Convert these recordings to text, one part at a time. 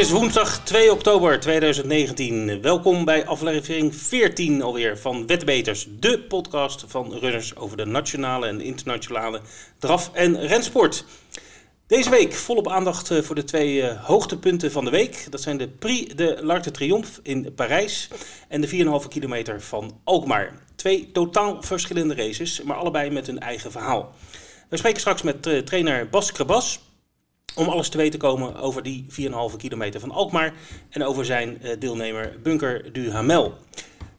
Is woensdag 2 oktober 2019. Welkom bij aflevering 14 alweer van Wetbeters, de podcast van runners over de nationale en internationale draf- en rensport. Deze week volop aandacht eh, voor de twee uh, hoogtepunten van de week. Dat zijn de Prix de l'Arc de Triomphe in Parijs en de 4,5 kilometer van Alkmaar. Twee totaal verschillende races, maar allebei met hun eigen verhaal. We spreken straks met uh, trainer Bas Krabas om alles te weten te komen over die 4,5 kilometer van Alkmaar en over zijn uh, deelnemer Bunker du Hamel,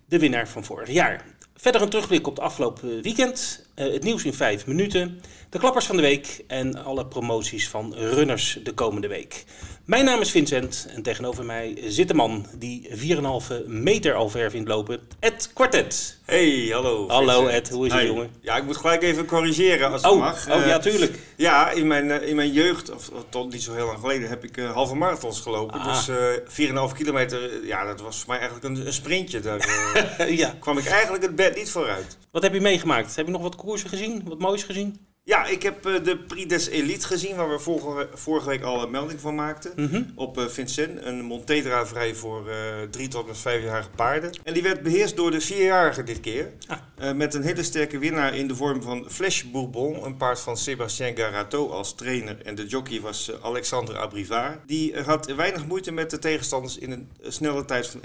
de winnaar van vorig jaar. Verder een terugblik op het afgelopen weekend, uh, het nieuws in 5 minuten, de klappers van de week en alle promoties van runners de komende week. Mijn naam is Vincent en tegenover mij zit de man die 4,5 meter al ver vindt lopen, Ed Quartet. Hey, hallo. Hallo Vincent. Ed, hoe is het jongen? Ja, ik moet gelijk even corrigeren als het Oh, mag. oh Eh, ja, tuurlijk. Ja, in mijn, eh, in mijn jeugd, of, tot niet zo heel lang geleden, heb ik eh, halve marathons gelopen. Ah. Dus eh 4,5 kilometer, eh, ja, dat was voor mij eigenlijk een, een sprintje. Daar eh, ja. kwam ik eigenlijk het bed niet vooruit. Wat heb je meegemaakt? Heb je nog wat koersen gezien? Wat moois gezien? Ja, ik heb eh, de Prix des Elite gezien, waar we vorige, vorige week al een melding van maakten. Mhm. Op eh Vincent, een Montedraverij voor eh drie tot met vijfjarige paarden. En die werd beheerst door de vierjarige dit keer. Ah. Met een hele sterke winnaar in de vorm van Flash Bourbon. Een paard van Sébastien Garato als trainer. En de jockey was Alexandre Abrivard. Die had weinig moeite met de tegenstanders in een snelle tijd van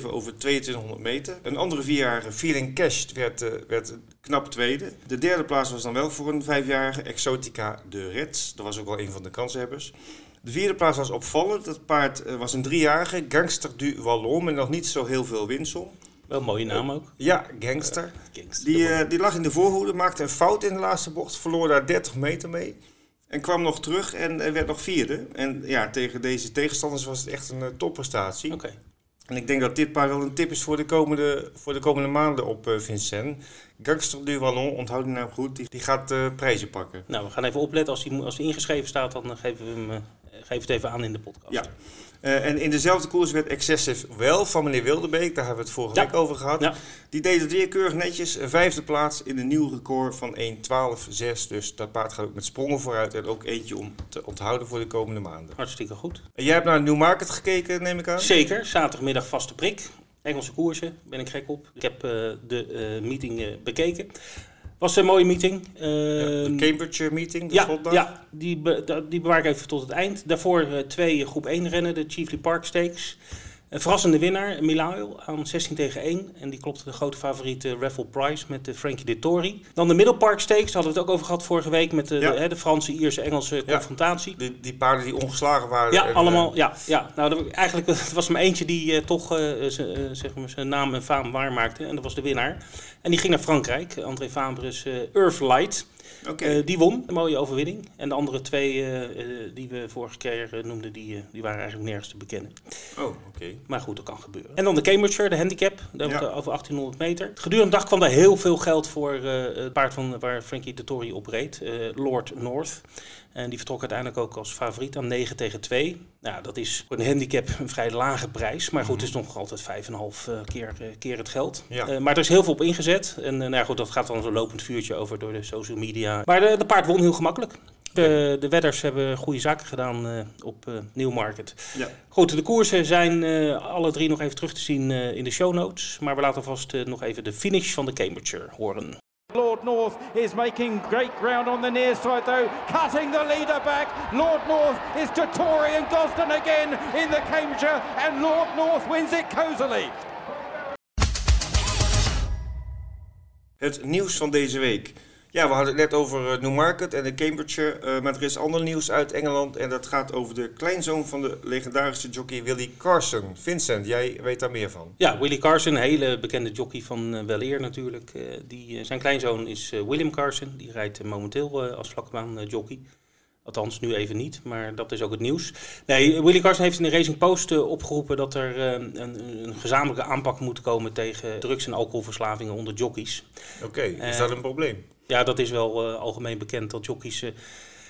1.11.7 over 2200 meter. Een andere vierjarige, Feeling Cash, werd, werd knap tweede. De derde plaats was dan wel voor een vijfjarige Exotica de Reds. Dat was ook wel een van de kanshebbers. De vierde plaats was opvallend. Dat paard eh, was een driejarige, Gangster du Wallon, met nog niet zo heel veel winsel. Wel een mooie naam ook. Ja, Gangster. Gangster. Die, eh, die lag in de voorhoede, maakte een fout in de laatste bocht, verloor daar 30 meter mee. En kwam nog terug en eh, werd nog vierde. En ja, tegen deze tegenstanders was het echt een eh, topprestatie. Oké. En ik denk dat dit paard wel een tip is voor de komende, voor de komende maanden op eh, Vincent. Gangster du Wallon, onthoud die naam goed, die, die gaat eh, prijzen pakken. Nou, we gaan even opletten. Als hij als ingeschreven staat, dan eh, geven we hem geven het even aan in de podcast. Ja. Eh, en in dezelfde koers werd Excessive wel van meneer Wildebeek, daar hebben we het vorige Ja. week over gehad. Ja. Die deed het weer keurig netjes, vijfde plaats in een nieuw record van 1.12.6. Dus dat paard gaat ook met sprongen vooruit en ook eentje om te onthouden voor de komende maanden. Hartstikke goed. En jij hebt naar Newmarket gekeken, neem ik aan? Zeker, zaterdagmiddag vaste prik. Engelse koersen, ben ik gek op. Ik heb eh, de eh, meeting bekeken. Was een mooie meeting. De Ehm, Cambridge meeting, de ja, slotdag. ja die, be- die bewaar ik even tot het eind. Daarvoor eh, twee groep 1 rennen, de Chiefly Park Stakes. Een verrassende winnaar, Milail, aan 16 tegen 1. En die klopte de grote favoriet eh, Raffle Price met de Frankie de Tori. Dan de Middle Park Stakes, daar hadden we het ook over gehad vorige week... met de, Ja. de, hè, de Franse, Ierse, Engelse confrontatie. Die, die paarden die ongeslagen waren. Ja, en, allemaal. eh, Ja, ja. Nou, er- eigenlijk het was er maar eentje die eh, toch eh, zijn, eh, zeg maar zijn naam en faam waarmaakte. En dat was de winnaar. En die ging naar Frankrijk. André Fabre's eh Earthlight. Eh, die won. Een mooie overwinning. En de andere twee eh, eh, die we vorige keer noemden, die, die waren eigenlijk nergens te bekennen. oh, oké. Maar goed, dat kan gebeuren. En dan de Cambridgeshire, de handicap. Daar Ja. over 1800 meter. Gedurende de dag kwam daar heel veel geld voor het paard van, waar Frankie de Tory op reed. Lord North. En die vertrok uiteindelijk ook als favoriet aan 9 tegen 2. Nou, dat is voor een handicap een vrij lage prijs. Maar goed, het is nog altijd 5,5 eh, keer, eh, keer het geld. Ja. Eh, maar er is heel veel op ingezet. En nou ja, goed, dat gaat dan zo'n lopend vuurtje over door de social media. Maar de, de paard won heel gemakkelijk. De, de wedders hebben goede zaken gedaan op eh Newmarket. Ja. Goed, de koersen zijn alle drie nog even terug te zien in de show notes. Maar we laten vast nog even de finish van de Cambridgeshire horen. Lord North is making great ground on the near side though, cutting the leader back. Lord North is to Tory and Gosden again in the Cambridgeshire, and Lord North wins it cosily. Het nieuws van deze week. Ja, we hadden het net over eh, Newmarket en de Cambridgeshire. eh, maar er is ander nieuws uit Engeland. En dat gaat over de kleinzoon van de legendarische jockey Willie Carson. Vincent, jij weet daar meer van. Ja, Willie Carson, een hele bekende jockey van eh Weleer natuurlijk. Die, zijn kleinzoon is William Carson. Die rijdt momenteel als vlakbaan jockey. Althans, nu even niet, maar dat is ook het nieuws. Nee, Willie Carson heeft in de Racing Post opgeroepen dat er een, een gezamenlijke aanpak moet komen tegen drugs- en alcoholverslavingen onder jockeys. Oké, is dat een probleem? Ja, dat is wel eh, algemeen bekend dat jockeys. eh,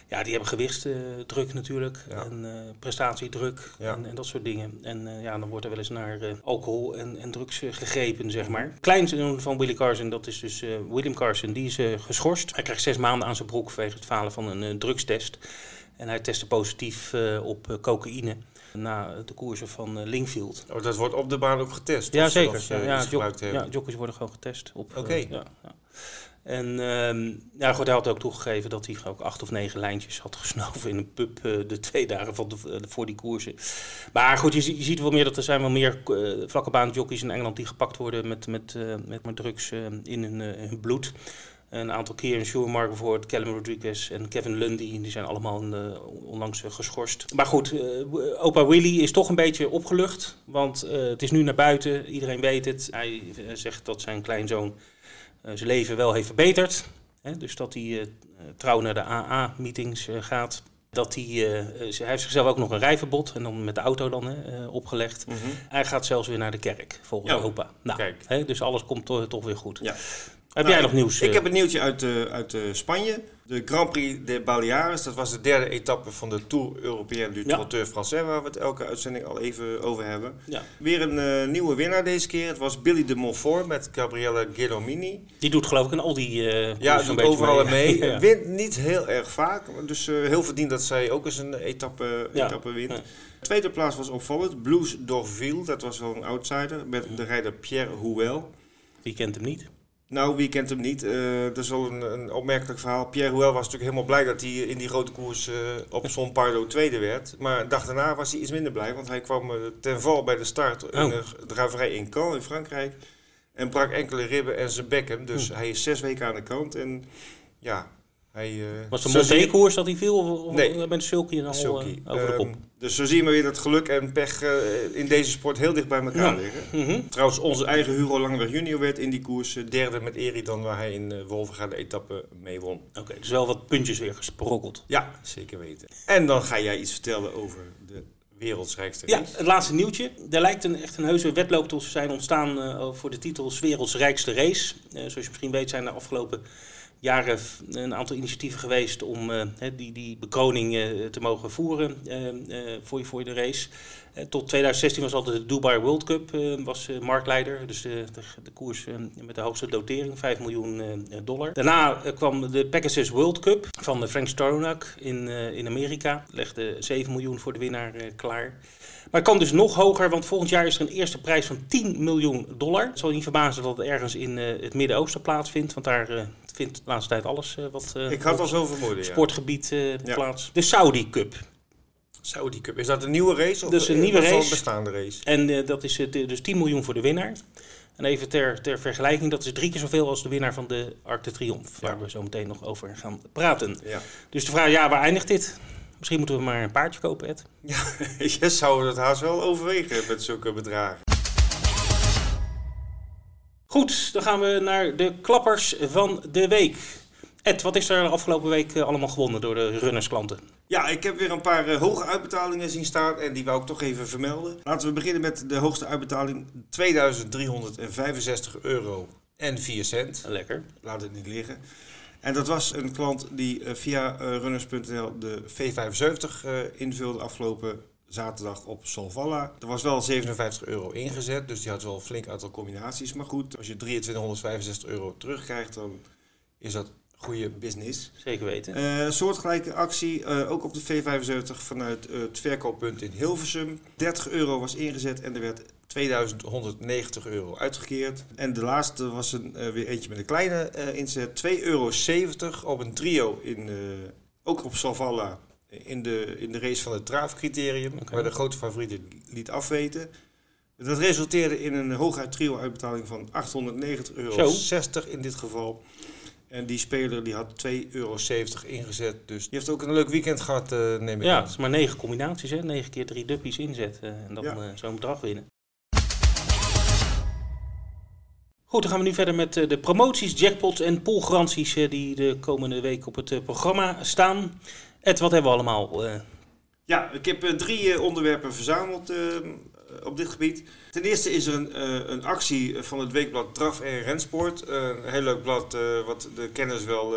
ja, die hebben gewichtsdruk natuurlijk. Ja. En eh, prestatiedruk Ja. en, en dat soort dingen. En ja, dan wordt er wel eens naar alcohol en, en drugs gegrepen, zeg maar. Kleinzoon van Willie Carson, dat is dus William Carson, die is geschorst. Hij krijgt zes maanden aan zijn broek vanwege het falen van een drugstest. En hij testte positief op cocaïne na de koersen van Lingfield. Oh, dat wordt op de baan ook getest? Ja, zeker. Ja, jockeys worden gewoon getest. Oké. ja. En uh, ja, goed, hij had ook toegegeven dat hij ook acht of negen lijntjes had gesnoven in een pub uh, de twee dagen van de, uh, voor die koersen. Maar goed, je, ziet wel meer dat er zijn wel meer uh, vlakke in Engeland die gepakt worden met, met, met, met drugs in hun, hun, bloed. Een aantal keer in Schumacher bijvoorbeeld, Callum Rodriguez en Kevin Lundy, die zijn allemaal onlangs geschorst. Maar goed, opa Willy is toch een beetje opgelucht, want het is nu naar buiten, iedereen weet het. Hij zegt dat zijn kleinzoon eh, zijn leven wel heeft verbeterd. Hè, dus dat hij eh, trouw naar de AA-meetings eh, gaat. Dat hij, hij heeft zichzelf ook nog een rijverbod en dan met de auto dan hè, opgelegd. Mhm. Hij gaat zelfs weer naar de kerk, volgens ja, opa. Nou, hè, dus alles komt toch, toch weer goed. Ja. Heb jij nou, nog nieuws? Ik heb een nieuwtje uit, uh, uit Spanje. De Grand Prix de Baleares, dat was de derde etappe van de Tour Européen du Trotteur Français, waar we het elke uitzending al even over hebben. Ja. Weer een uh, nieuwe winnaar deze keer. Het was Billy de Montfort met Gabriele Gelomini. Die doet geloof ik in al die Ja, doet overal mee. mee. Wint niet heel erg vaak, dus heel verdiend dat zij ook eens een etappe, etappe wint. Tweede plaats was opvallend, Blues d'Orville, dat was wel een outsider, met de rijder Pierre Houel. Wie kent hem niet? Nou, wie kent hem niet? Uh, dat is wel een, een, opmerkelijk verhaal. Pierre Huel was natuurlijk helemaal blij dat hij in die grote koers uh, op Son Pardo tweede werd. Maar een dag daarna was hij iets minder blij, want hij kwam uh, ten val bij de start in de draverij in Caen in Frankrijk. En brak enkele ribben en zijn bekken. Dus hm. hij is zes weken aan de kant. En ja, hij, uh, was het een Monté-koers dat hij viel? Of, of nee. met Sulky en al. Uh, over de kop? Um, dus zo zien we weer dat geluk en pech uh, in deze sport heel dicht bij elkaar ja. liggen. Mm -hmm. Trouwens, onze eigen Hugo Langweg junior werd in die koers derde met Eridan, waar hij in Wolvenga de etappe mee won. Oké, okay, dus wel wat puntjes weer gesprokkeld. Ja, zeker weten. En dan ga jij iets vertellen over de wereldrijkste race. Ja, het laatste nieuwtje. Er lijkt een, echt een heuse wedloop te zijn ontstaan uh, voor de titel Wereldrijkste race. Uh, zoals je misschien weet zijn de afgelopen jaren een aantal initiatieven geweest om uh, die, die bekroning uh, te mogen voeren uh, voor, voor de race. tot 2016 was altijd de Dubai World Cup, was marktleider. Dus de, de, de koers met de hoogste dotering, 5 miljoen dollar. Daarna kwam de Pegasus World Cup van Frank Stronach in, in Amerika. Legde 7 miljoen voor de winnaar klaar. Maar het kan dus nog hoger, want volgend jaar is er een eerste prijs van 10 miljoen dollar. Het zal niet verbazen dat het ergens in het Midden-Oosten plaatsvindt, want daar vindt de laatste tijd alles uh, wat Ik had al zo vermoeden, sportgebied ja. plaats. De Saudi Cup. Saudi Cup. Is dat een nieuwe race? Of dus een nieuwe race. een bestaande race. En dat is dus 10 miljoen voor de winnaar. En even ter, ter vergelijking, dat is drie keer zoveel als de winnaar van de Arc de Triomphe. Ja. Waar we zo meteen nog over gaan praten. Ja. Dus de vraag, ja, waar eindigt dit? Misschien moeten we maar een paardje kopen, Ed. Ja, je zou dat haast wel overwegen met zulke bedragen. Goed, dan gaan we naar de klappers van de week. Ed, wat is er de afgelopen week eh, allemaal gewonnen door de runnersklanten? Ja, ik heb weer een paar uh, hoge uitbetalingen zien staan en die wou ik toch even vermelden. Laten we beginnen met de hoogste uitbetaling, 2365 euro en 4 cent. Lekker. Laat het niet liggen. En dat was een klant die uh, via runners.nl de V75 invulde afgelopen zaterdag op Solvalla. Er was wel 57 euro ingezet, dus die had wel een flink aantal combinaties. Maar goed, als je 2365 euro terugkrijgt, dan is dat goede business. Zeker weten. Uh, soortgelijke actie, uh, ook op de V75 vanuit uh, het verkooppunt in Hilversum. 30 euro was ingezet en er werd 2190 euro uitgekeerd. En de laatste was een, weer eentje met een kleine inzet. 2,70 euro op een trio, in, ook op Salvalla in de, in de race van het draafcriterium, okay. waar de grote favoriet liet afweten. Dat resulteerde in een hooguit trio uitbetaling van 890,60 euro in dit geval. En die speler die had 2,70 euro ingezet. Dus die heeft ook een leuk weekend gehad, uh, neem ik Ja, het is maar negen combinaties, hè? 9 keer drie duppies inzet uh, en dan ja. uh, zo'n bedrag winnen. Goed, dan gaan we nu verder met de promoties, jackpots en poolgaranties die de komende week op het programma staan. Ed, wat hebben we allemaal? Ja, ik heb drie onderwerpen verzameld op dit gebied. Ten eerste is er een, een actie van het weekblad Draf en Rensport. een heel leuk blad, wat de kenners wel...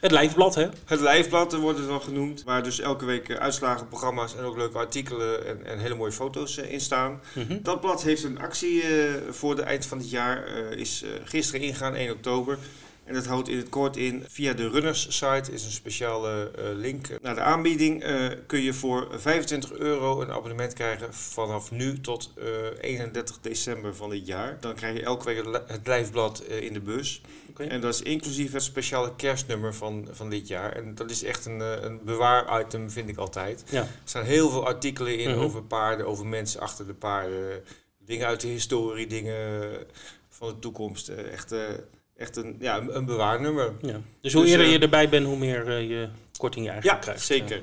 het lijfblad, hè? Het lijfblad wordt het wel genoemd. Waar dus elke week uitslagen, programma's en ook leuke artikelen en, en hele mooie foto's in staan. Mm -hmm. Dat blad heeft een actie voor de eind van het jaar. is gisteren ingegaan, 1 oktober. En dat houdt in het kort in, via de runners site is een speciale uh, link naar de aanbieding. Uh, kun je voor 25 euro een abonnement krijgen vanaf nu tot uh, 31 december van dit jaar. Dan krijg je elke week het lijfblad in de bus. Okay. En dat is inclusief het speciale kerstnummer van, van dit jaar. En dat is echt een, een bewaar-item, vind ik altijd. Ja. Er staan heel veel artikelen in mm-hmm. over paarden, over mensen achter de paarden. Dingen uit de historie, dingen van de toekomst. echt echt een, ja, een, bewaarnummer. Ja. Dus hoe dus, eerder je erbij bent, hoe meer uh, je korting je eigenlijk ja, krijgt. Zeker.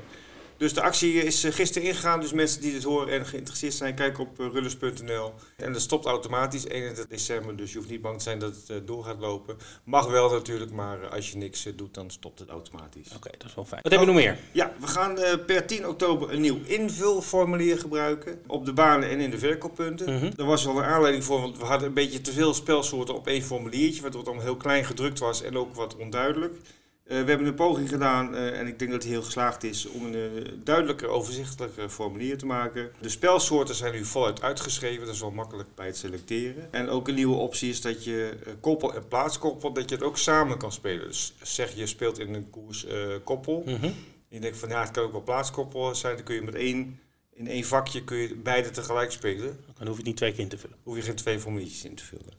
Dus de actie is eh, gisteren ingegaan. Dus mensen die dit horen en geïnteresseerd zijn, kijk op uh, rullers.nl. En dat stopt automatisch 31 december. Dus je hoeft niet bang te zijn dat het uh, door gaat lopen. Mag wel natuurlijk, maar als je niks doet, dan stopt het automatisch. Oké, dat is wel fijn. Wat hebben we nog meer? Ja, we gaan per 10 oktober een nieuw invulformulier gebruiken. Op de banen en in de verkooppunten. Mm Daar was wel een aanleiding voor, want we hadden een beetje te veel spelsoorten op één formuliertje. Waardoor het allemaal heel klein gedrukt was en ook wat onduidelijk. Uh, we hebben een poging gedaan, uh, en ik denk dat het heel geslaagd is, om een uh, duidelijker, overzichtelijker formulier te maken. De spelsoorten zijn nu voluit uitgeschreven, dat is wel makkelijk bij het selecteren. En ook een nieuwe optie is dat je koppel en plaatskoppel, dat je het ook samen kan spelen. Dus zeg je speelt in een koers koppel. Mm -hmm. Je denkt van ja, het kan ook wel plaatskoppel zijn, dan kun je met één, in één vakje kun je beide tegelijk spelen. Dan hoef je niet twee keer in te vullen. Hoef je geen twee formuliertjes in te vullen.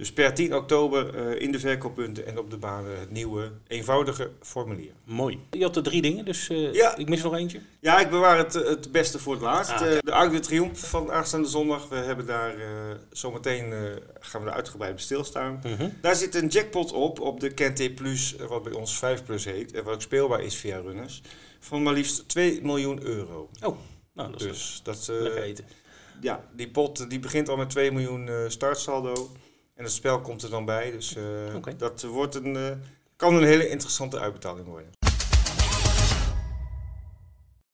Dus per 10 oktober uh, in de verkooppunten en op de banen het nieuwe, eenvoudige formulier. Mooi. Je had er drie dingen, dus uh, ja. ik mis nog eentje. Ja, ik bewaar het, eh, het beste voor het laatst. Ah, de Arc de Triomphe van aanstaande zondag. We hebben daar zometeen gaan we er uitgebreid bij stilstaan. -hmm. Daar zit een jackpot op, op de Kente Plus, wat bij ons 5 Plus heet. En wat ook speelbaar is via runners. Van maar liefst 2 miljoen euro. Oh, nou dat is dus, dat, lekker eten. Ja, die pot die begint al met 2 miljoen startsaldo. En het spel komt er dan bij. Dus uh, dat wordt een, uh, kan een hele interessante uitbetaling worden.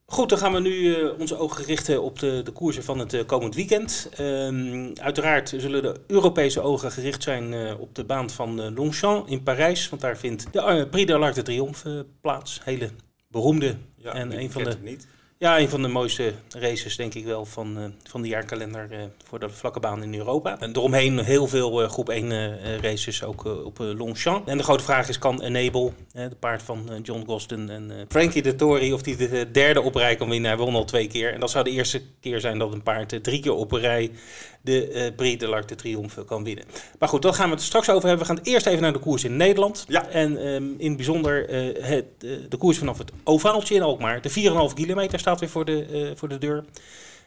Goed, dan gaan we nu uh, onze ogen richten op de, de koersen van het komend weekend. Um, uiteraard zullen de Europese ogen gericht zijn op de baan van Longchamp in Parijs. Want daar vindt de Prix de l'Arc de Triomphe plaats. Hele beroemde ja, en een van de. Niet. Ja, een van de mooiste races denk ik wel van, uh, van de jaarkalender uh, voor de vlakke baan in Europa. En eromheen heel veel uh, groep 1 races ook op Longchamp. En de grote vraag is, kan Enable, de paard van John Gosden en Frankie de Tory, of die de derde op rij kan winnen? Hij won al twee keer. En dat zou de eerste keer zijn dat een paard drie keer op rij de uh, Prix de l'Arc de Triomphe kan winnen. Maar goed, daar gaan we het straks over hebben. We gaan het eerst even naar de koers in Nederland. Ja. En um, in het bijzonder uh, het, uh, de koers vanaf het ovaaltje in Alkmaar. De 4,5 kilometer staat weer voor de, voor de deur.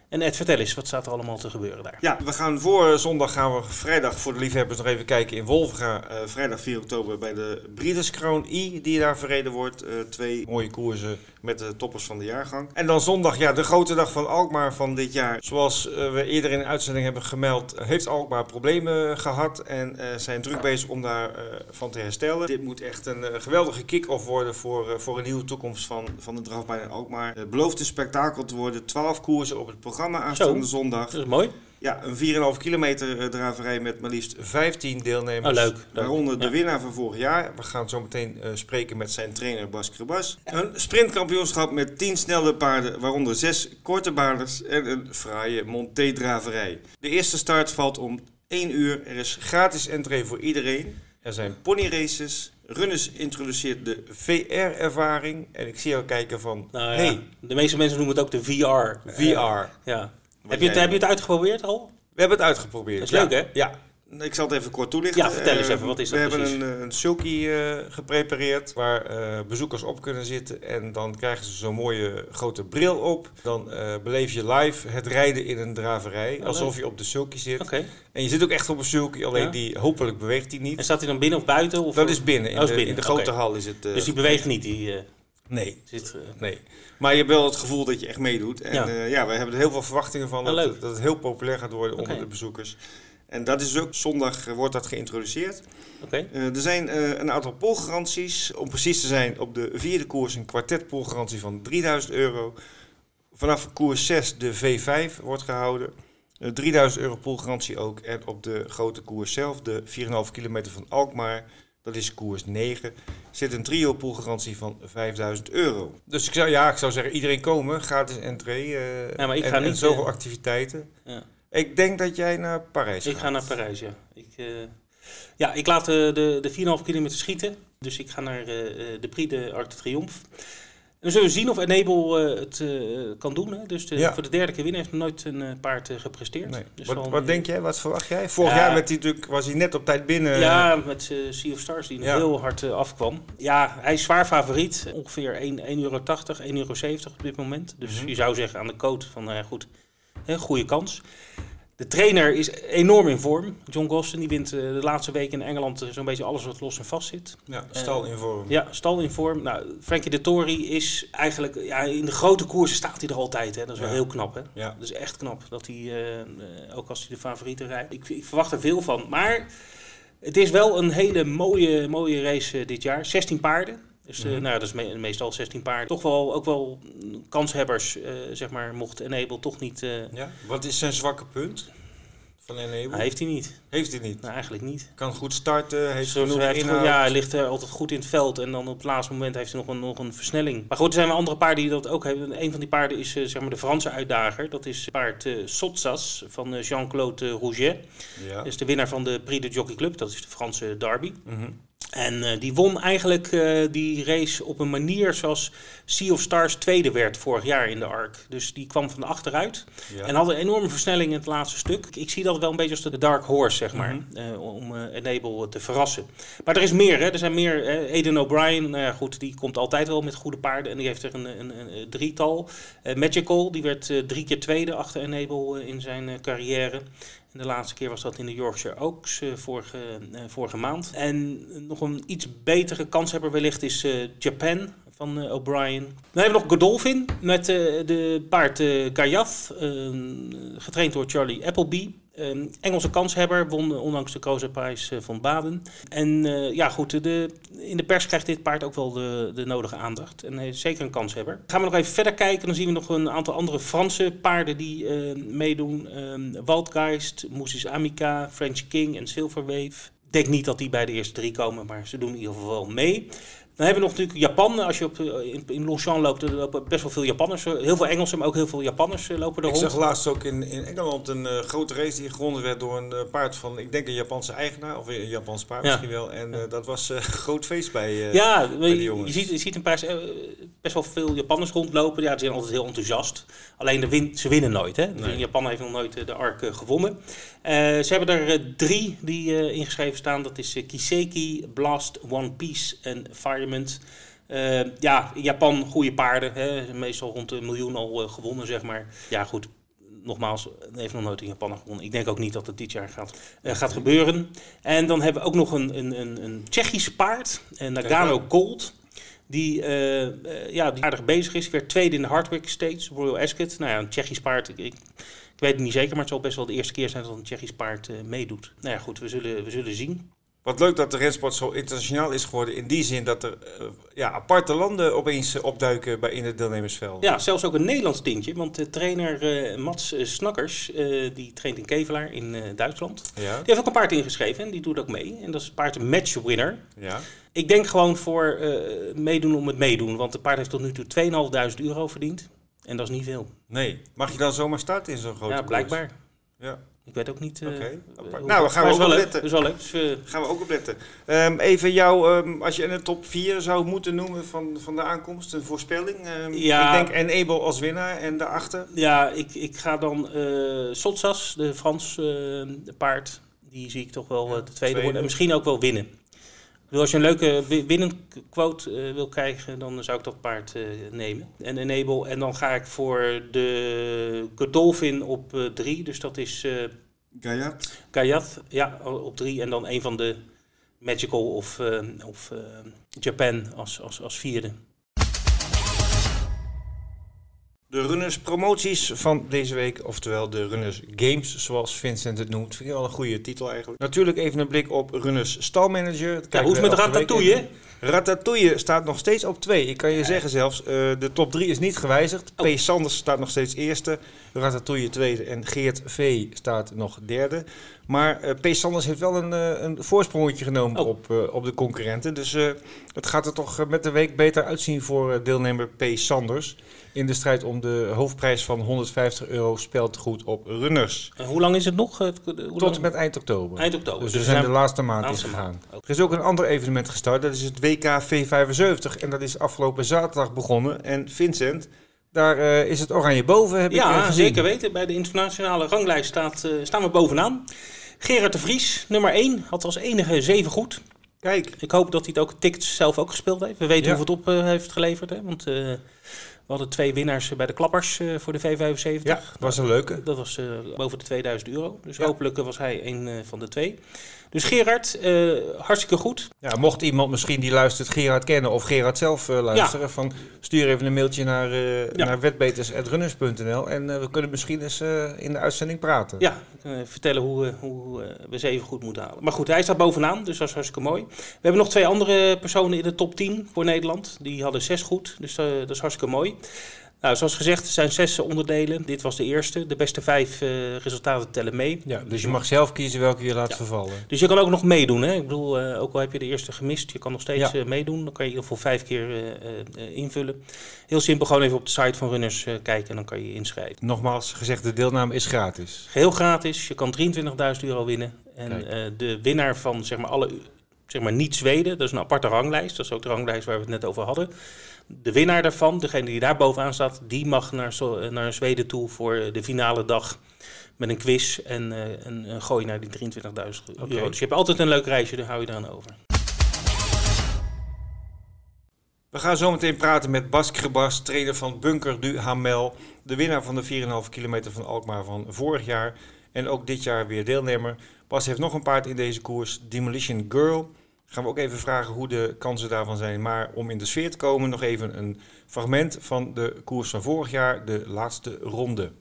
En Ed, vertel eens, wat staat er allemaal te gebeuren daar? Ja, we gaan voor zondag, gaan we vrijdag voor de liefhebbers nog even kijken in Wolvenga. Uh, vrijdag 4 oktober bij de Breeders I, die daar verreden wordt. Uh, twee mooie koersen met de toppers van de jaargang. En dan zondag, ja, de grote dag van Alkmaar van dit jaar. Zoals uh, we eerder in de uitzending hebben gemeld, heeft Alkmaar problemen gehad. En zijn druk bezig om daarvan van te herstellen. Dit moet echt een geweldige kick-off worden voor, voor een nieuwe toekomst van, van de drafbaan in Alkmaar. Het belooft een spektakel te worden. 12 koersen op het programma programma aanstaande zondag. Dat is mooi. Ja, een 4,5 kilometer eh, draverij met maar liefst 15 deelnemers. Oh, leuk, Waaronder de winnaar van vorig jaar. We gaan zo meteen uh, spreken met zijn trainer Bas Krabas. Een sprintkampioenschap met 10 snelle paarden, waaronder 6 korte baarders en een fraaie monté-draverij. De eerste start valt om 1 uur. Er is gratis entree voor iedereen. Er zijn ponyraces. Runners introduceert de VR-ervaring. En ik zie jou kijken van... Nou, ja. hey. De meeste mensen noemen het ook de VR. VR. Ja. Heb je, het, heb je het uitgeprobeerd al? We hebben het uitgeprobeerd. Dat is leuk, hè? Ja. Ik zal het even kort toelichten. Ja, vertel eens even, wat is dat We precies? hebben een, een sulky uh, geprepareerd waar uh, bezoekers op kunnen zitten. En dan krijgen ze zo'n mooie grote bril op. Dan uh, beleef je live het rijden in een draverij. Oh, alsof je op de sulky zit. Okay. En je zit ook echt op een sulky, alleen ja. die hopelijk beweegt die niet. En staat hij dan binnen of buiten? Of dat is binnen. In, oh, is binnen. De, in de grote okay. hal is het. dus die beweegt niet? Die, Nee. Zit, nee. Maar je hebt wel het gevoel dat je echt meedoet. En ja, ja we hebben er heel veel verwachtingen van. Oh, dat, dat, het heel populair gaat worden okay. onder de bezoekers. En dat is ook zondag wordt dat geïntroduceerd. Okay. Uh, er zijn uh, een aantal polgaranties. Om precies te zijn, op de vierde koers een kwartetpolgarantie van 3000 euro. Vanaf koers 6 de V5 wordt gehouden. Uh, 3000 euro polgarantie ook. En op de grote koers zelf, de 4,5 kilometer van Alkmaar, dat is koers 9, zit een trio poolgarantie van 5000 euro. Dus ik zou, ja, ik zou zeggen, iedereen komen, gratis entree. ja, maar ik en, ga niet, en zoveel activiteiten. Ja. Ik denk dat jij naar Parijs gaat. Ik ga naar Parijs, ja. Ik, uh, Ja, ik laat de, de, de 4,5 kilometer schieten. Dus ik ga naar uh, de Prix de Arc de Triomphe. Zullen we zien of Enable het kan doen. Hè? Dus de, ja. voor de derde keer winnen heeft nog nooit een paard gepresteerd. Nee. Dus wat, wat denk jij? Wat verwacht jij? Vorig jaar werd hij natuurlijk, was hij net op tijd binnen. Ja, met Sea of Stars die ja. heel hard afkwam. Ja, hij is zwaar favoriet. Ongeveer 1,80 euro, 1,70 euro op dit moment. Dus mm -hmm. je zou zeggen aan de coat van, nou goed, een goede kans. De trainer is enorm in vorm. John Gosden die wint uh, de laatste week in Engeland zo'n beetje alles wat los en vast zit. Ja, stal in vorm. Uh, ja, stal in vorm. Nou, Frankie de Tori is eigenlijk... Ja, in de grote koersen staat hij er altijd. Hè. Dat is wel heel knap. Hè. Ja. Dat is echt knap. Dat hij, uh, ook als hij de favorieten rijdt. Ik, ik, verwacht er veel van. Maar het is wel een hele mooie, mooie race dit jaar. 16 paarden. Dus mm -hmm. nou, dat is me meestal 16 paarden. Toch wel ook wel kanshebbers, uh, zeg maar, mocht Enable toch niet... Uh... Ja, wat is zijn zwakke punt van Enable? Nou, heeft hij niet. Heeft hij niet? Nou, eigenlijk niet. Kan goed starten, heeft hij inhoud. Ja, hij ligt er altijd goed in het veld en dan op het laatste moment heeft hij nog een, nog een versnelling. Maar goed, er zijn wel andere paarden die dat ook hebben. Een van die paarden is uh, zeg maar de Franse uitdager. Dat is paard uh, Sotsas van uh, Jean-Claude Rouget. Ja. Dat is de winnaar van de Prix de Jockey Club. Dat is de Franse derby. Mm -hmm. En uh, die won eigenlijk uh, die race op een manier zoals Sea of Stars tweede werd vorig jaar in de ARC. Dus die kwam van achteruit ja. en had een enorme versnelling in het laatste stuk. Ik, zie dat wel een beetje als de dark horse, zeg maar, mm -hmm. uh, om Enable te verrassen. Maar er is meer, hè. er zijn meer. Eden O'Brien, nou ja, goed, die komt altijd wel met goede paarden en die heeft er een, een, een, een drietal. Magical, die werd drie keer tweede achter Enable in zijn carrière. De laatste keer was dat in de Yorkshire Oaks uh, vorige, uh, vorige maand. En nog een iets betere kanshebber wellicht is uh, Japan van O'Brien. Dan hebben we nog Godolphin met de paard Gayath, getraind door Charlie Appleby. Um, Engelse kanshebber, won ondanks de Kozaprijs uh, van Baden. En uh, ja, goed, de, in de pers krijgt dit paard ook wel de, de nodige aandacht. En hij is zeker een kanshebber. Gaan we nog even verder kijken, dan zien we nog een aantal andere Franse paarden die meedoen. Um, Waldgeist, Moussis Amica, French King en Silverwave. Ik denk niet dat die bij de eerste drie komen, maar ze doen in ieder geval mee. Dan hebben we nog natuurlijk Japan. Als je op, in, in Longchamp loopt, er lopen best wel veel Japanners. Heel veel Engelsen, maar ook heel veel Japanners lopen er Ik rond. zag laatst ook in, in Engeland een uh, grote race die gewonnen werd door een uh, paard van, ik denk een Japanse eigenaar, of een Japans paard ja. misschien wel. En uh, dat was een groot feest bij, ja, bij je, je, ziet, je ziet een paar, best wel veel Japanners rondlopen. Ja, die zijn altijd heel enthousiast. Alleen de win, ze winnen nooit. Hè? Nee. Japan heeft nog nooit de ARC gewonnen. ze hebben er drie die ingeschreven staan. Dat is Kiseki, Blast, One Piece en Uh, ja, in Japan goede paarden. Hè? Meestal rond een miljoen al uh, gewonnen, zeg maar. Ja, goed. Nogmaals, heeft nog nooit in Japan gewonnen. Ik denk ook niet dat het dit jaar gaat, uh, gaat gebeuren. En dan hebben we ook nog een, een, een, een Tsjechisch paard. Nagano Gold. Die, ja, die aardig bezig is. Werd tweede in de Hardwick States, Royal Ascot. Nou ja, een Tsjechisch paard. Ik, ik, ik weet het niet zeker, maar het zal best wel de eerste keer zijn dat een Tsjechisch paard meedoet. Nou ja, goed, we zullen, we zullen zien. Wat leuk dat de rensport zo internationaal is geworden. In die zin dat er uh, ja, aparte landen opeens uh, opduiken bij in het deelnemersveld. Ja, zelfs ook een Nederlands tintje. Want de trainer uh, Mats Snakkers, die traint in Kevelaar in Duitsland. Ja. Die heeft ook een paard ingeschreven en die doet ook mee. En dat is het paard matchwinner. Ja. Ik denk gewoon voor meedoen om het meedoen. Want de paard heeft tot nu toe 2.500 euro verdiend. En dat is niet veel. Nee. Mag je dan zomaar starten in zo'n grote Ja, blijkbaar. Koers? Ja. Ik weet ook niet. Uh, okay. uh, nou, we gaan we ook op letten. Dus wel leuk. Dus, uh, gaan we ook op letten. Um, even jou, um, als je een top 4 zou moeten noemen van, van de aankomst, een voorspelling. Um, ja, ik denk Enable als winnaar en daarachter. Ja, ik, ik ga dan Sotsas, de Frans paard. Die zie ik toch wel de tweede, tweede worden. En misschien ook wel winnen. Dus als je een leuke winnenquote uh, wil krijgen, dan zou ik dat paard uh, nemen. En Enable. En dan ga ik voor de Godolphin op 3. Uh, dus dat is... Gayat. Gayat, ja, op 3. En dan een van de Magical of, of Japan als, als, als vierde. De runners promoties van deze week, oftewel de runners games, zoals Vincent het noemt. Vind ik wel een goede titel eigenlijk. Natuurlijk even een blik op runners stalmanager. Ja, hoe is het met Ratatouille? Ratatouille staat nog steeds op 2. Ik kan je ja. zeggen zelfs, uh, de top 3 is niet gewijzigd. Oh. P. Sanders staat nog steeds eerste, Ratatouille tweede en Geert V. staat nog derde. Maar uh, P. Sanders heeft wel een, uh, een voorsprongetje genomen oh. op, op de concurrenten. Dus het gaat er toch met de week beter uitzien voor deelnemer P. Sanders. in de strijd om de hoofdprijs van 150 euro speeltegoed op runners. En hoe lang is het nog? Eh, Hoe Tot en met eind oktober. Eind oktober. Dus Dus we zijn zijn de laatste maand ingegaan. Er is ook een ander evenement gestart. Dat is het WK V75. En dat is afgelopen zaterdag begonnen. En Vincent, daar eh, is het oranje boven, heb ik eh, Ja, gezien. zeker weten. Bij de internationale ranglijst staat, eh, staan we bovenaan. Gerard de Vries, nummer 1, had als enige 7 goed. Kijk, Ik hoop dat hij het ook tikt zelf ook gespeeld heeft. We weten Ja. hoeveel het op heeft geleverd. Hè? Want we hadden twee winnaars bij de klappers voor de V75. ja, was een leuke. Dat was boven de 2000 euro. Dus Ja. hopelijk was hij een van de twee. Dus Gerard, eh, hartstikke goed. Ja, mocht iemand misschien die luistert Gerard kennen of Gerard zelf eh, luisteren, van, stuur even een mailtje naar, eh Ja. naar wetbeters.runners.nl en we kunnen misschien eens in de uitzending praten. Ja, vertellen hoe, hoe we ze even goed moeten halen. Maar goed, hij staat bovenaan, dus dat is hartstikke mooi. We hebben nog twee andere personen in de top 10 voor Nederland. Die hadden zes goed, dus dat is hartstikke mooi. Nou, zoals gezegd, er zijn zes onderdelen. Dit was de eerste. De beste vijf eh, resultaten tellen mee. Ja, dus je mag zelf kiezen welke je laat Ja. vervallen. Dus je kan ook nog meedoen. Hè? Ik bedoel, eh, ook al heb je de eerste gemist, je kan nog steeds Ja. eh, meedoen. Dan kan je in ieder geval vijf keer invullen. Heel simpel, gewoon even op de site van Runners kijken en dan kan je je inschrijven. Nogmaals gezegd, de deelname is gratis. Geheel gratis, je kan 23.000 euro winnen. En de winnaar van zeg maar, alle zeg maar, niet-Zweden, dat is een aparte ranglijst. Dat is ook de ranglijst waar we het net over hadden. De winnaar daarvan, degene die daar bovenaan staat, die mag naar, naar Zweden toe voor eh, de finale dag. Met een quiz en eh, een, een gooi naar die 23.000 euro. Dus je hebt altijd een leuk reisje, daar hou je eraan over. We gaan zo meteen praten met Bas Krebas, trainer van Bunker du Hamel. De winnaar van de 4,5 kilometer van Alkmaar van vorig jaar. En ook dit jaar weer deelnemer. Bas heeft nog een paard in deze koers, Demolition Girl. Gaan we ook even vragen hoe de kansen daarvan zijn. Maar om in de sfeer te komen, nog even een fragment van de koers van vorig jaar, de laatste ronde.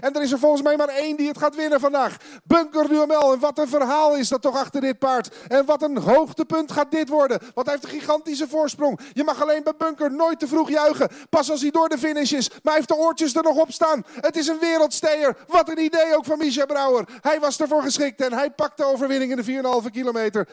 En er is er volgens mij maar één die het gaat winnen vandaag. Bunker Duhamel. En wat een verhaal is dat toch achter dit paard. En wat een hoogtepunt gaat dit worden. Want hij heeft een gigantische voorsprong. Je mag alleen bij Bunker nooit te vroeg juichen. Pas als hij door de finish is. Maar hij heeft de oortjes er nog op staan. Het is een wereldsteer. Wat een idee ook van Misha Brouwer. Hij was ervoor geschikt en hij pakt de overwinning in de 4,5 kilometer.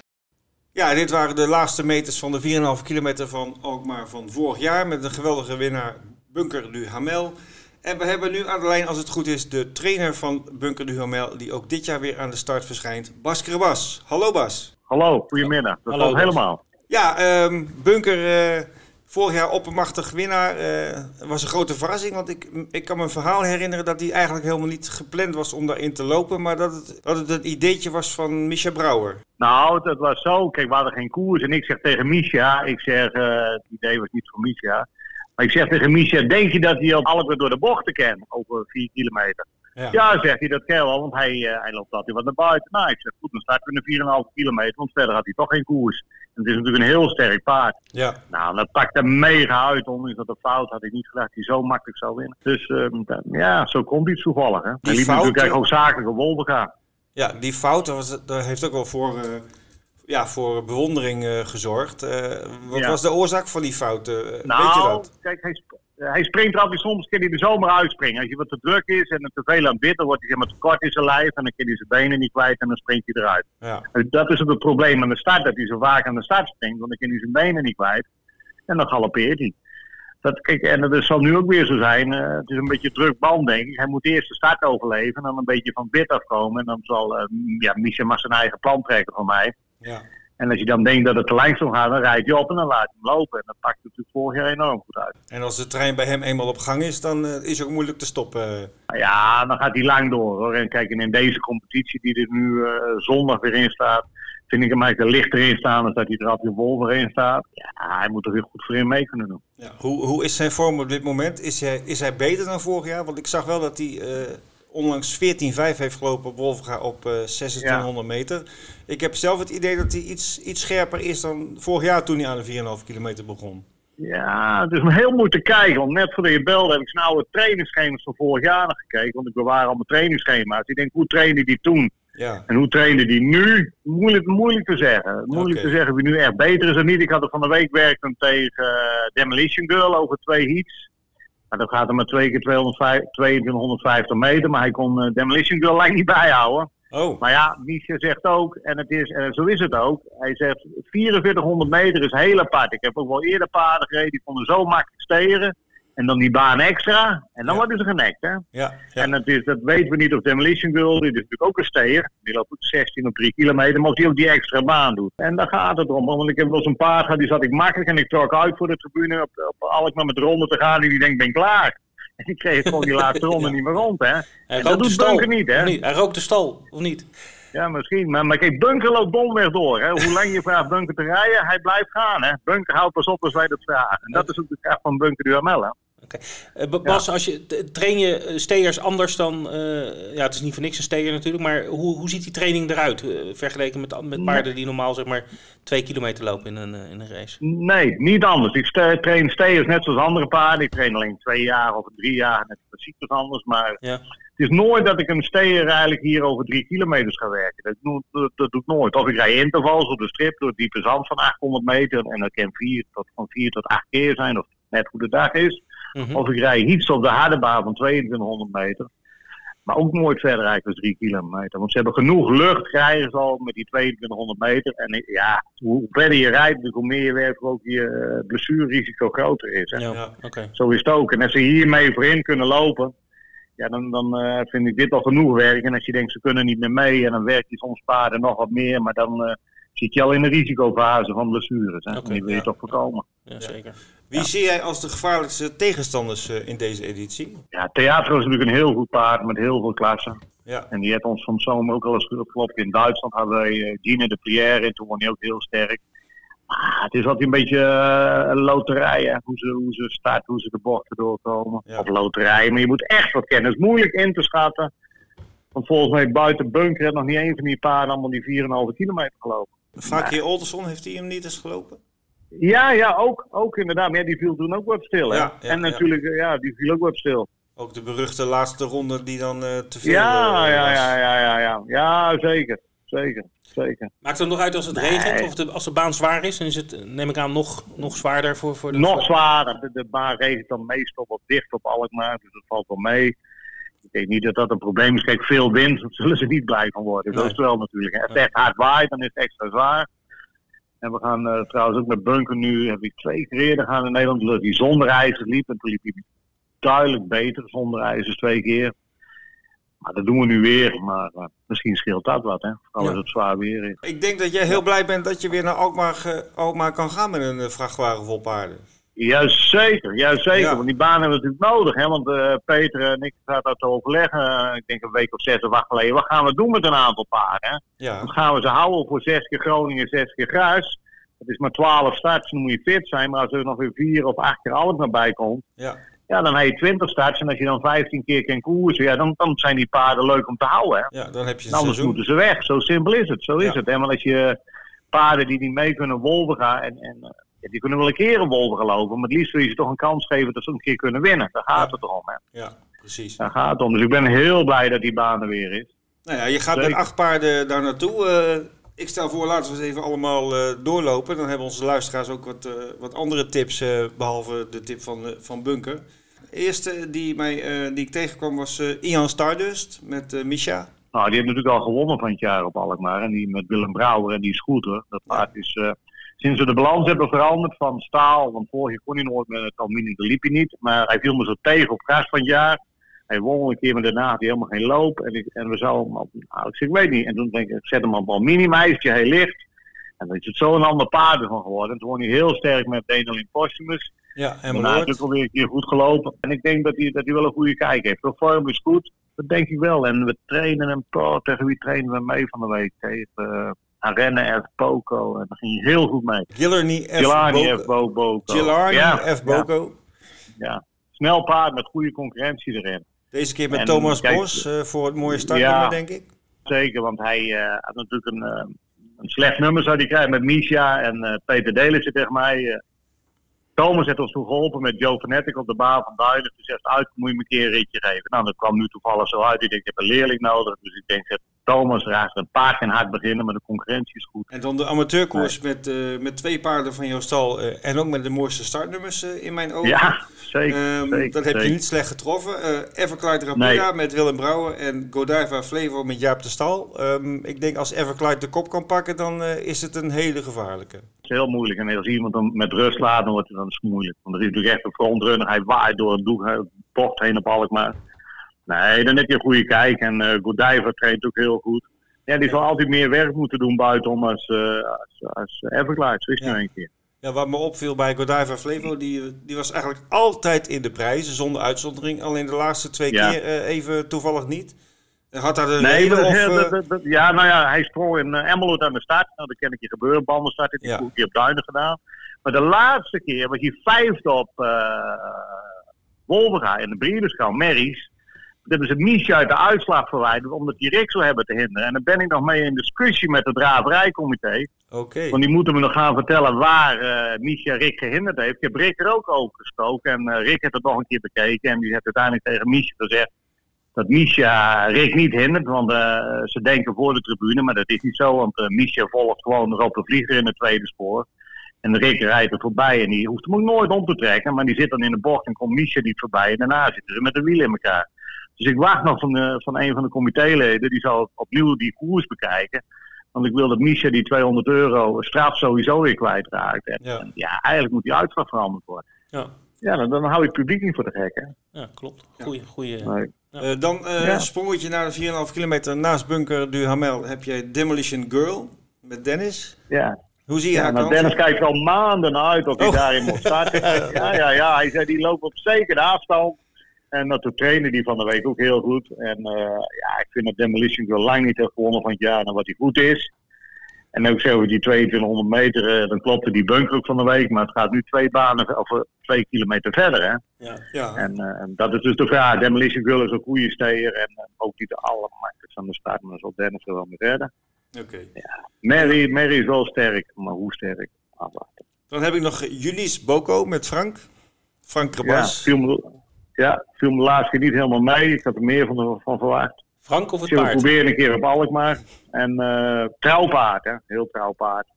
Ja, dit waren de laatste meters van de 4,5 kilometer van Alkmaar van vorig jaar. Met een geweldige winnaar Bunker du Hamel. En we hebben nu aan de lijn, als het goed is, de trainer van Bunker du Hamel. Die ook dit jaar weer aan de start verschijnt. Bas Krebas. Hallo Bas. Hallo, goedemiddag. Dat Hallo, helemaal. Ja, ehm, Bunker, eh, vorig jaar oppermachtig winnaar. eh, was een grote verrassing. Want ik, ik kan me een verhaal herinneren dat hij eigenlijk helemaal niet gepland was om daarin te lopen. Maar dat het, dat het een ideetje was van Misha Brouwer. Nou, het was zo. Kijk, we hadden geen koers. En ik zeg tegen Misha, ik zeg, eh, het idee was niet van Misha. Maar ik zeg tegen Misha, denk je dat hij op weer door de bochten kan? Over 4 kilometer. Ja, zegt hij, dat kan wel, want hij, eh, hij loopt altijd wat naar buiten. Nou, ik zeg, goed, dan starten we de 4,5 kilometer, want verder had hij toch geen koers. En het is natuurlijk een heel sterk paard. ja. Nou, dat pakt hem mega uit, ondanks dat de fout had ik niet gedacht dat hij zo makkelijk zou winnen. Dus ehm, dan- ja, zo komt iets toevallig. Hè. Hij liep natuurlijk eigenlijk hoofdzakelijk op Wolverga. Ja, die fout dat was, dat heeft ook wel voor, eh, ja, voor bewondering eh, gezorgd. Wat Ja. was de oorzaak van die fout? weet je Nou, dat? kijk, hij, hij springt er altijd soms, kan hij de zomer uitspringen. Als je wat te druk is en het te veel aan bit, dan wordt hij te kort in zijn lijf en dan kan hij zijn benen niet kwijt en dan springt hij eruit. Ja. Dus dat is het probleem aan de start, dat hij zo vaak aan de start springt, want dan kan hij zijn benen niet kwijt en dan galoppeert hij. Dat, kijk, en dat zal nu ook weer zo zijn. eh, het is een beetje druk band, denk ik. Hij moet eerst de start overleven en dan een beetje van bit afkomen. En dan zal eh, ja, Misha maar zijn eigen plan trekken van mij. Ja. En als je dan denkt dat het te langzaam gaat, dan rijdt hij op en dan laat hij hem lopen. En dat pakt natuurlijk vorig jaar enorm goed uit. En als de trein bij hem eenmaal op gang is, dan eh, is het ook moeilijk te stoppen. Nou Ja, dan gaat hij lang door hoor. En kijk, en in deze competitie die er nu eh, zondag weer in staat, vind ik hem eigenlijk er lichter in staan dan dat hij er altijd Wolver in staat. Ja, hij moet er weer goed voor in mee kunnen doen. Ja. Hoe, hoe is zijn vorm op dit moment? Is hij, is hij beter dan vorig jaar? Want ik zag wel dat hij eh, onlangs 14-5 heeft gelopen op Wolfga op 2600 meter. Ik heb zelf het idee dat hij iets, iets scherper is dan vorig jaar toen hij aan de 4,5 kilometer begon. Ja, het is me heel moeilijk te kijken. Want net voordat je belde heb ik zijn oude trainingsschema's van vorig jaar nog gekeken. Want ik bewaar al mijn trainingsschema's. Ik denk, hoe trainde die toen? Ja, En hoe trainde die nu? Moeilijk, moeilijk te zeggen. Moeilijk te zeggen wie nu echt beter is of niet. Ik had er van de week werkend tegen eh, Demolition Girl over twee heats. Nou, dat gaat er maar twee keer 205 2250 meter. Maar hij kon eh, Demolition Girl lang niet bijhouden. oh, Maar ja, Miesje zegt ook, en, het is, en zo is het ook. Hij zegt 4400 meter is heel apart. Ik heb ook wel eerder paarden gereden die konden zo makkelijk steren. En dan die baan extra. En dan worden ze genekt. Hè? Ja, ja. En dat, is, dat weten we niet of Demolition Girl. Die is natuurlijk ook een steer. Die loopt ook 16 of 3 kilometer. Maar die ook die extra baan doet. En daar gaat het om. Want ik heb wel eens een paard gehad. Die zat ik makkelijk. En ik trok uit voor de tribune. Op, op Alkmaar met de ronde te gaan. En die denkt, ben klaar. En die kreeg gewoon die laatste ronde niet meer rond. Hè? En dat doet Bunker niet. Hè? niet? Hij rookt de stal, of niet? Ja, misschien. Maar, maar kijk, Bunker loopt domweg door. Hè. Hoe lang je vraagt Bunker te rijden, hij blijft gaan. Hè. Bunker houdt pas op als wij dat vragen. En dat is ook de kracht van Bunker Duhamel. Eh, Ba- Bas, als je, train je eh, steers anders dan... eh, ja, het is niet voor niks een steer natuurlijk, maar hoe, hoe ziet die training eruit? vergeleken met, met paarden die normaal zeg maar twee kilometer lopen in een, in een race. Nee, niet anders. Ik train steers net zoals andere paarden. Ik train alleen twee jaar of drie jaar. Net precies anders. Maar Ja. het is nooit dat ik een steer eigenlijk hier over drie kilometers ga werken. Dat, doe- dat, dat doe ik nooit. Of ik rij intervals op de strip door het diepe zand van 800 meter. En dat kan vier tot, van vier tot acht keer zijn. Of net hoe de dag is. Mhm. Of ik rij iets op de harde baan van 2200 meter. Maar ook nooit verder eigenlijk dan 3 kilometer. Want ze hebben genoeg lucht, krijgen ze al met die 2200 meter. En ja, hoe verder je rijdt, hoe meer je werkt, hoe ook je eh, blessuurrisico groter is. Hè. Ja. Zo is het ook. En als ze hiermee voorin kunnen lopen, ja, dan, dan eh, vind ik dit al genoeg werk. En als je denkt, ze kunnen niet meer mee, en dan werk je soms paarden nog wat meer. Maar dan eh, zit je al in de risicofase van blessures. Hè. En die wil je ja. toch voorkomen. Ja, zeker. Wie zie jij als de gevaarlijkste tegenstanders eh, in deze editie? Ja, Theater is natuurlijk een heel goed paard met heel veel klassen. Ja, En die heeft ons van zomer ook al eens geklopt. In Duitsland hadden wij eh, Gine de Pierre en toen won hij ook heel sterk. Maar het is altijd een beetje eh, een loterij, hè? Hoe, ze, hoe ze start, hoe ze de bochten doorkomen. Ja. Of loterij, maar je moet echt wat kennen. Het is moeilijk in te schatten. Want volgens mij buiten Bunker heeft nog niet één van die paarden allemaal die 4,5 kilometer gelopen. Fakir Olderson, heeft hij hem niet eens gelopen? Ja, ja, ook, ook inderdaad. Maar ja, die viel toen ook wat stil, hè? Ja, ja, en natuurlijk, ja, die viel ook wat stil. Ook de beruchte laatste ronde die dan eh, te veel Ja, eh, ja, was. ja, ja, ja, ja. Ja, zeker. Zeker, zeker. Maakt het nog uit als het Nee. regent of de, als de baan zwaar is? Dan is het, neem ik aan, nog, nog zwaarder voor, voor de... Nog zwaarder. De, de baan regent dan meestal wat dicht op Alkmaar, dus dat valt wel mee. Ik denk niet dat dat een probleem is. Kijk, veel wind, daar zullen ze niet blij van worden. Zo Nee. is het wel natuurlijk. Als het echt hard waait, dan is het extra zwaar. En we gaan eh, trouwens ook met Bunker nu, heb ik twee keer eerder gaan in Nederland, dat hij zonder ijzers liep. En toen liep hij duidelijk beter zonder ijzers twee keer. Maar dat doen we nu weer. Maar eh, misschien scheelt dat wat, hè. Vooral Ja. als het zwaar weer is. Ik denk dat jij heel blij bent dat je weer naar Alkmaar, ge- Alkmaar kan gaan met een eh, vrachtwagen vol paarden. Juist zeker, juist zeker. Ja. Want die baan hebben we natuurlijk nodig. Hè? Want eh, Peter en ik zaten dat te overleggen. ik denk een week of zes of acht geleden. Wat gaan we doen met een aantal paarden? Ja, Dan gaan we ze houden voor zes keer Groningen, zes keer Gruis. Het is maar twaalf starts, dan moet je fit zijn. Maar als er nog weer vier of acht keer alles naar bij komt. ja, Ja, dan heb je twintig starts. En als je dan vijftien keer kan koersen. Ja, dan, dan zijn die paarden leuk om te houden. Hè? ja, dan heb je En een anders seizoen. moeten ze weg. Zo simpel is het. Zo is het. Hè? Want als je paarden die niet mee kunnen wolven gaan. En, en, ja, die kunnen wel een keer een wolven gelopen. Maar het liefst wil je ze toch een kans geven dat ze een keer kunnen winnen. Daar gaat Ja. het toch om. Hè? Ja, precies. Daar gaat het om. Dus ik ben heel blij dat die baan er weer is. Nou ja, je gaat met Zeker. acht paarden daar naartoe. Eh, ik stel voor, laten we eens even allemaal eh, doorlopen. Dan hebben onze luisteraars ook wat, eh, wat andere tips, eh, behalve de tip van, van Bunker. De eerste die, mij, die ik tegenkwam was Ian Stardust met Misha. Nou, die heeft natuurlijk al gewonnen van het jaar op Alkmaar. En die met Willem Brouwer en die scooter. Dat paard is... sinds we de balans hebben veranderd van staal. Want vorig jaar kon hij nooit met het aluminium. Dat liep hij niet. Maar hij viel me zo tegen op gras van het jaar. Hij won een keer, maar daarna had hij helemaal geen loop. En, ik, en we zouden hem op... Nou, ik zeg, ik weet niet. En toen denk ik, ik zet hem op aluminium. Hij ligt. En dan is het zo een ander paard van geworden. En toen won hij heel sterk met Denelin Postumus. Ja, en Daarna is het ook alweer een keer goed gelopen. En ik denk dat hij, dat hij wel een goede kijk heeft. De vorm is goed, dat denk ik wel. En we trainen hem toch. Tegen wie trainen we mee van de week? Tegen uh, Arenne F. Boko. En daar ging heel goed mee. Gillarny F. Gillarny F. Gillarny ja, F. Boko. Ja. Snel paard met goede concurrentie erin. Deze keer met En Thomas kijk- Bos eh, voor het mooie startnummer, Ja. denk ik. Zeker, want hij eh, had natuurlijk een, eh, een slecht nummer zou hij krijgen met Misha en eh, Peter Delissen tegen mij. eh. Thomas heeft ons toen geholpen met Joe Vanetic op de baan van Duinen. Toen zegt uit, moet je me een keer een ritje geven. Nou, dat kwam nu toevallig zo uit. Ik denk, ik heb een leerling nodig. Dus ik denk, Thomas raakt een paard beginnen, maar de concurrentie is goed. En dan de amateurkoers met, uh, met twee paarden van jouw stal uh, en ook met de mooiste startnummers uh, in mijn ogen. Ja, zeker. Um, zeker dat heb zeker. je niet slecht getroffen. Everclyde Rapida nee. met Willem Brouwer en Godiva Flevo met Jaap de Stal. Um, ik denk als Everclyde de kop kan pakken, dan is het een hele gevaarlijke. Het is heel moeilijk. En als iemand hem met rust laat, dan wordt het dan moeilijk. Want er is natuurlijk echt een frontrunner. Hij waait door een doek, hij bocht heen op Alkmaar. Nee, dan heb je een goede kijk. En uh, Godiva traint ook heel goed. Ja, die zal altijd meer werk moeten doen buitenom als, uh, als, als Everglades. Wist je ja. een keer. Ja, wat me opviel bij Godiva Flevo, die, die was eigenlijk altijd in de prijzen, zonder uitzondering. Alleen de laatste twee ja. keer uh, even toevallig niet. Had dat een nee, reden? Of, dat, dat, dat, ja, nou ja, hij sprong in uh, Emmeloord aan de start. Nou, dat ken ik je gebeuren. Bandenstart heeft hij ja. een keer op Duinen gedaan. Maar de laatste keer was hij vijfde op Wolverga in de Briederskamp, Merries. Is het Misha uit de uitslag verwijderd, omdat die Rick zou hebben te hinderen. En dan ben ik nog mee in discussie met het draverijcomité. Okay. Want die moeten me nog gaan vertellen waar uh, Misha Rick gehinderd heeft. Ik heb Rick er ook overgestoken en uh, Rick heeft het nog een keer bekeken. En die heeft uiteindelijk tegen Misha gezegd dat Misha Rick niet hindert. Want uh, ze denken voor de tribune, maar dat is niet zo. Want Misha volgt gewoon nog op de vlieger in het tweede spoor. En Rick rijdt er voorbij en die hoeft hem ook nooit om te trekken. Maar die zit dan in de bocht en komt Misha niet voorbij. En daarna zitten ze met de wielen in elkaar. Dus ik wacht nog van, van een van de comitéleden. Die zal opnieuw die koers bekijken. Want ik wil dat Misha die 200 euro straf sowieso weer kwijtraakt. En, ja. En ja, eigenlijk moet die uitslag veranderd worden. Ja. Ja, dan, dan hou je het publiek niet voor de gek, hè? Ja, klopt. Goeie, goeie. Nee. Ja. Uh, dan uh, ja. sprongetje naar de 4,5 kilometer naast Bunker du Hamel. Heb je Demolition Girl met Dennis. Ja. Hoe zie je ja, haar nou, Dennis kijkt al maanden uit of hij oh. daarin moet starten. ja, ja, ja. Hij zei die loopt op zekere afstand. En dat trainen die van de week ook heel goed. En uh, ja, ik vind dat Demolition Girl lang niet heeft gewonnen van het jaar naar wat hij goed is. En ook zo die 2200 meter, uh, dan klopte die bunker ook van de week. Maar het gaat nu twee banen, of uh, twee kilometer verder. Hè? Ja, ja. En uh, dat is dus de vraag. Demolition Girl is een goede steer. En ook niet de allermakkelijkste aan de start. Maar dan zal Dennis er wel mee redden. Oké. Okay. Ja. Mary, Mary is wel sterk. Maar hoe sterk? Afwachten. Dan heb ik nog Julius Boko met Frank. Frank Krabas. Ja, viel me, ja, viel me de laatste keer niet helemaal mee. Ik had er meer van, van verwacht. Frank of het Ik paard? probeer een keer op Alkmaar. En uh, trouwpaard, hè. Heel trouwpaard.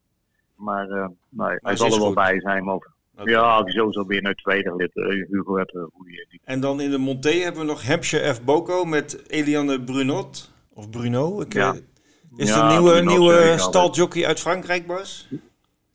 Maar uh, nee, hij zal er wel goed. bij zijn. Maar okay. Ja, sowieso weer naar tweede lid. Uh, Hugo heeft een goede. En dan in de Monté hebben we nog Hampshire F. Boko met Eliane Brunot. Of Bruno. Ik, ja. Is ja, een nieuwe, nieuwe staljockey uit Frankrijk, Bas?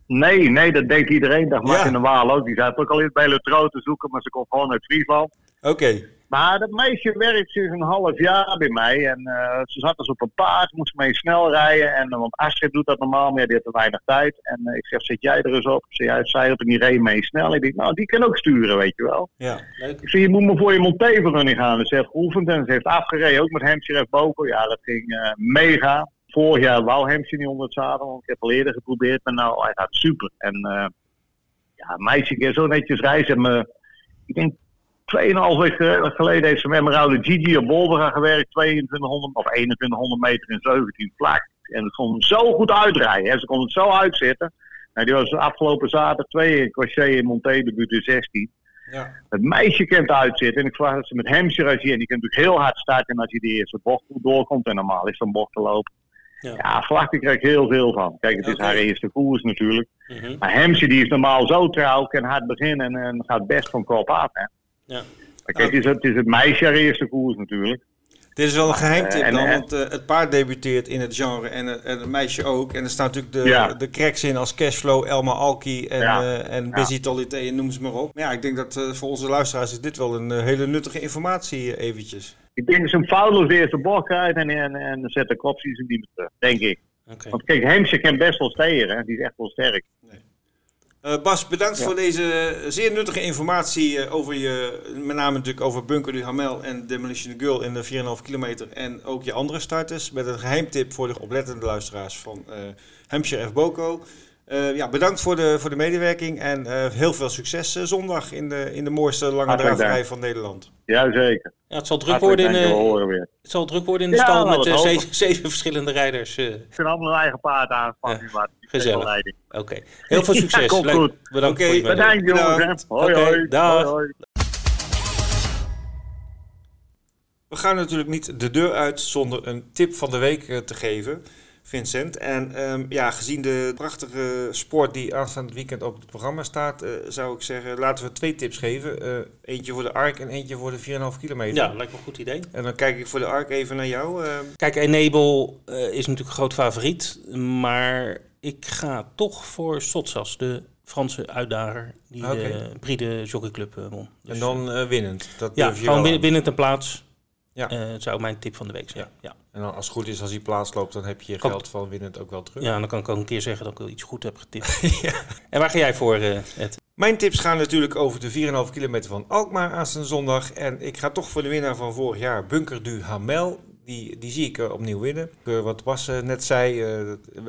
Nee, nee, dat deed iedereen. Dat ja. de Waal ook. Die zat ook al eens bij Letro te zoeken, maar ze komt gewoon uit Friesland. Oké. Okay. Maar dat meisje werkt sinds een half jaar bij mij. En uh, ze zat dus op een paard, moest mee snel rijden. En, uh, want Astrid doet dat normaal, maar die had te weinig tijd. En uh, ik zeg, zet jij er eens op? Ze zei, zij op en die reed mee snel. Ik denk, nou, die kan ook sturen, weet je wel. Ja, leuk. Ik zeg, je moet me voor je Montevergunning gaan. Dus ze heeft geoefend en ze heeft afgereden, ook met Hampshire F. Boko. Ja, dat ging mega. Vorig jaar wou Hampshire niet onder het zadel, want ik heb al eerder geprobeerd. Maar nou, hij gaat super. En ja, meisje keer zo netjes reizen. En me, ik denk 2,5 weken geleden heeft ze met mijn oude Gigi op Wolvera gewerkt. 2200 of 2100 meter in 17 vlak. En het kon zo goed uitrijden. Hè. Ze kon het zo uitzetten. Nou, die was afgelopen zaterdag twee in Crochet in Monté, debuut in 16. Ja. Het meisje kent uitzitten. En ik vraag dat ze met Hampshire als je, en die kan natuurlijk heel hard starten. En als je de eerste bocht goed doorkomt. En normaal is zo'n bocht te lopen. Ja, ja Vlakte krijg ik heel veel van. Kijk, het is okay. haar eerste koers natuurlijk. Mhm. Mm -hmm. Maar Hampshire die is normaal zo trouw, kan hard beginnen en, en gaat best van kop af. Hè. Ja. Kijk, het is, het is het meisje haar eerste koers natuurlijk. Dit is wel een geheimtip uh, dan, want uh, het paard debuteert in het genre en, uh, en het meisje ook. En er staat natuurlijk de, ja. de cracks in als Cashflow, Elma Alki en, ja. en Busy. Tolité en noem ze maar op. Maar ja, ik denk dat voor onze luisteraars is dit wel een hele nuttige informatie eventjes. Ik denk dat ze een foutloos de eerste bocht krijgt en, en, en zet de kop ze niet meer terug, denk ik. Okay. Want kijk, Hemsje kan best wel stegen, hè? die is echt wel sterk. Nee. Uh, Bas, bedankt ja. voor deze zeer nuttige informatie uh, over je, met name natuurlijk over Bunker du Hamel en Demolition Girl in de 4,5 kilometer. En ook je andere starters met een geheimtip voor de oplettende luisteraars van uh, Hampshire F. Boko. Ja, bedankt voor de, voor de medewerking en heel veel succes zondag in de, in de mooiste lange draverij van Nederland. Jazeker. Ja, het zal druk worden in, het zal druk worden in de ja, stal met zeven, zeven, verschillende rijders. Ze kunnen allemaal hun eigen paard. Ja, gezellig. Oké, okay. heel veel succes. ja, komt Leuk. goed. Bedankt okay, voor je Bedankt jongens. Hoi, okay, hoi. Dag. hoi, hoi. We gaan natuurlijk niet de deur uit zonder een tip van de week eh, te geven. Vincent. En um, ja, gezien de prachtige sport die aanstaand weekend op het programma staat, uh, zou ik zeggen, laten we twee tips geven. Uh, eentje voor de ARK en eentje voor de 4,5 kilometer. Ja, lijkt me een goed idee. En dan kijk ik voor de ARK even naar jou. Uh... Kijk, Enable is natuurlijk een groot favoriet, maar ik ga toch voor Sotsas, de Franse uitdager die okay. de Bride Jockeyclub won. Dus, en dan winnend? Dat ja, gewoon winnen, winnend een plaats. Ja. Uh, zou mijn tip van de week zijn. Ja. ja. En dan als het goed is, als hij plaats loopt, dan heb je je geld van winnend ook wel terug. Ja, dan kan ik ook een keer zeggen dat ik wel iets goed heb getipt. ja. En waar ga jij voor, uh, Ed? Mijn tips gaan natuurlijk over de 4,5 kilometer van Alkmaar aan zijn zondag. En ik ga toch voor de winnaar van vorig jaar, Bunker du Hamel. Die, die zie ik uh, opnieuw winnen. wat Bas net zei,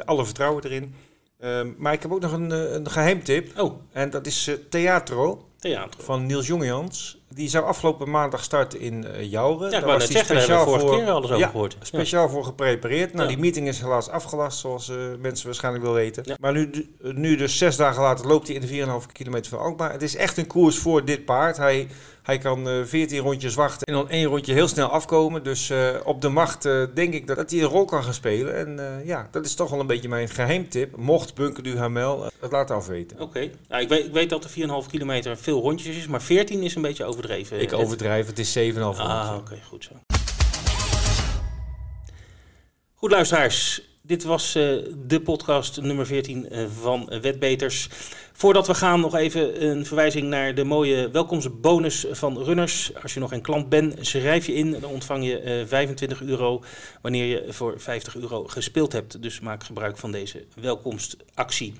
alle vertrouwen erin. Ehm, maar ik heb ook nog een, een geheimtip. Oh. En dat is Theatro. Theater. Van Niels Jongejans. Die zou afgelopen maandag starten in uh, Jouren. Ja, ik wou net zeggen, daar hebben we vorige keer alles over ja, gehoord. Speciaal voor geprepareerd. Nou, die meeting is helaas afgelast, zoals uh, mensen waarschijnlijk wel weten. Maar nu, nu dus zes dagen later loopt hij in de 4,5 kilometer van Alkmaar. Het is echt een koers voor dit paard. Hij hij kan uh, eh, 14 rondjes wachten en dan één rondje heel snel afkomen. Dus uh, op de macht uh, denk ik dat, dat hij een rol kan gaan spelen. En ja, dat is toch wel een beetje mijn geheimtip. Mocht Bunker du Hamel het laten afweten. Oké. Okay. Nou, ik, weet, ik weet dat de 4,5 kilometer veel rondjes is, maar 14 is een beetje overdreven. Ik overdrijf, het is 7,5 Ah, oké, okay, goed zo. Goed luisteraars, dit was uh, de podcast nummer 14 uh, van Wetbeters. Voordat we gaan, nog even een verwijzing naar de mooie welkomstbonus van Runners. Als je nog een klant bent, schrijf je in. Dan ontvang je uh, 25 euro wanneer je voor 50 euro gespeeld hebt. Dus maak gebruik van deze welkomstactie.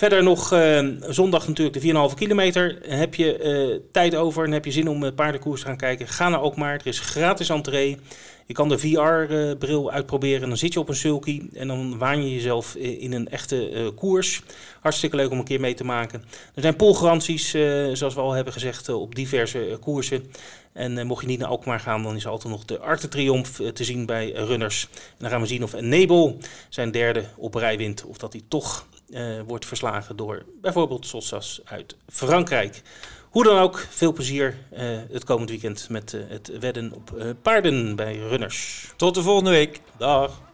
Verder nog uh, zondag natuurlijk de 4,5 kilometer. Heb je uh, tijd over en heb je zin om uh, paardenkoers te gaan kijken? Ga naar Alkmaar. Er is gratis entree. Je kan de VR-bril uitproberen. Dan zit je op een sulky en dan waan je jezelf in een echte koers. Hartstikke leuk om een keer mee te maken. Er zijn polgaranties, zoals we al hebben gezegd, op diverse koersen. En mocht je niet naar Alkmaar gaan, dan is er altijd nog de Arte Triomf te zien bij runners. En dan gaan we zien of Enable zijn derde op rij wint. Of dat hij toch uh, wordt verslagen door bijvoorbeeld Sossas uit Frankrijk. Hoe dan ook, veel plezier uh, het komend weekend met uh, het wedden op paarden bij runners. Tot de volgende week. Dag.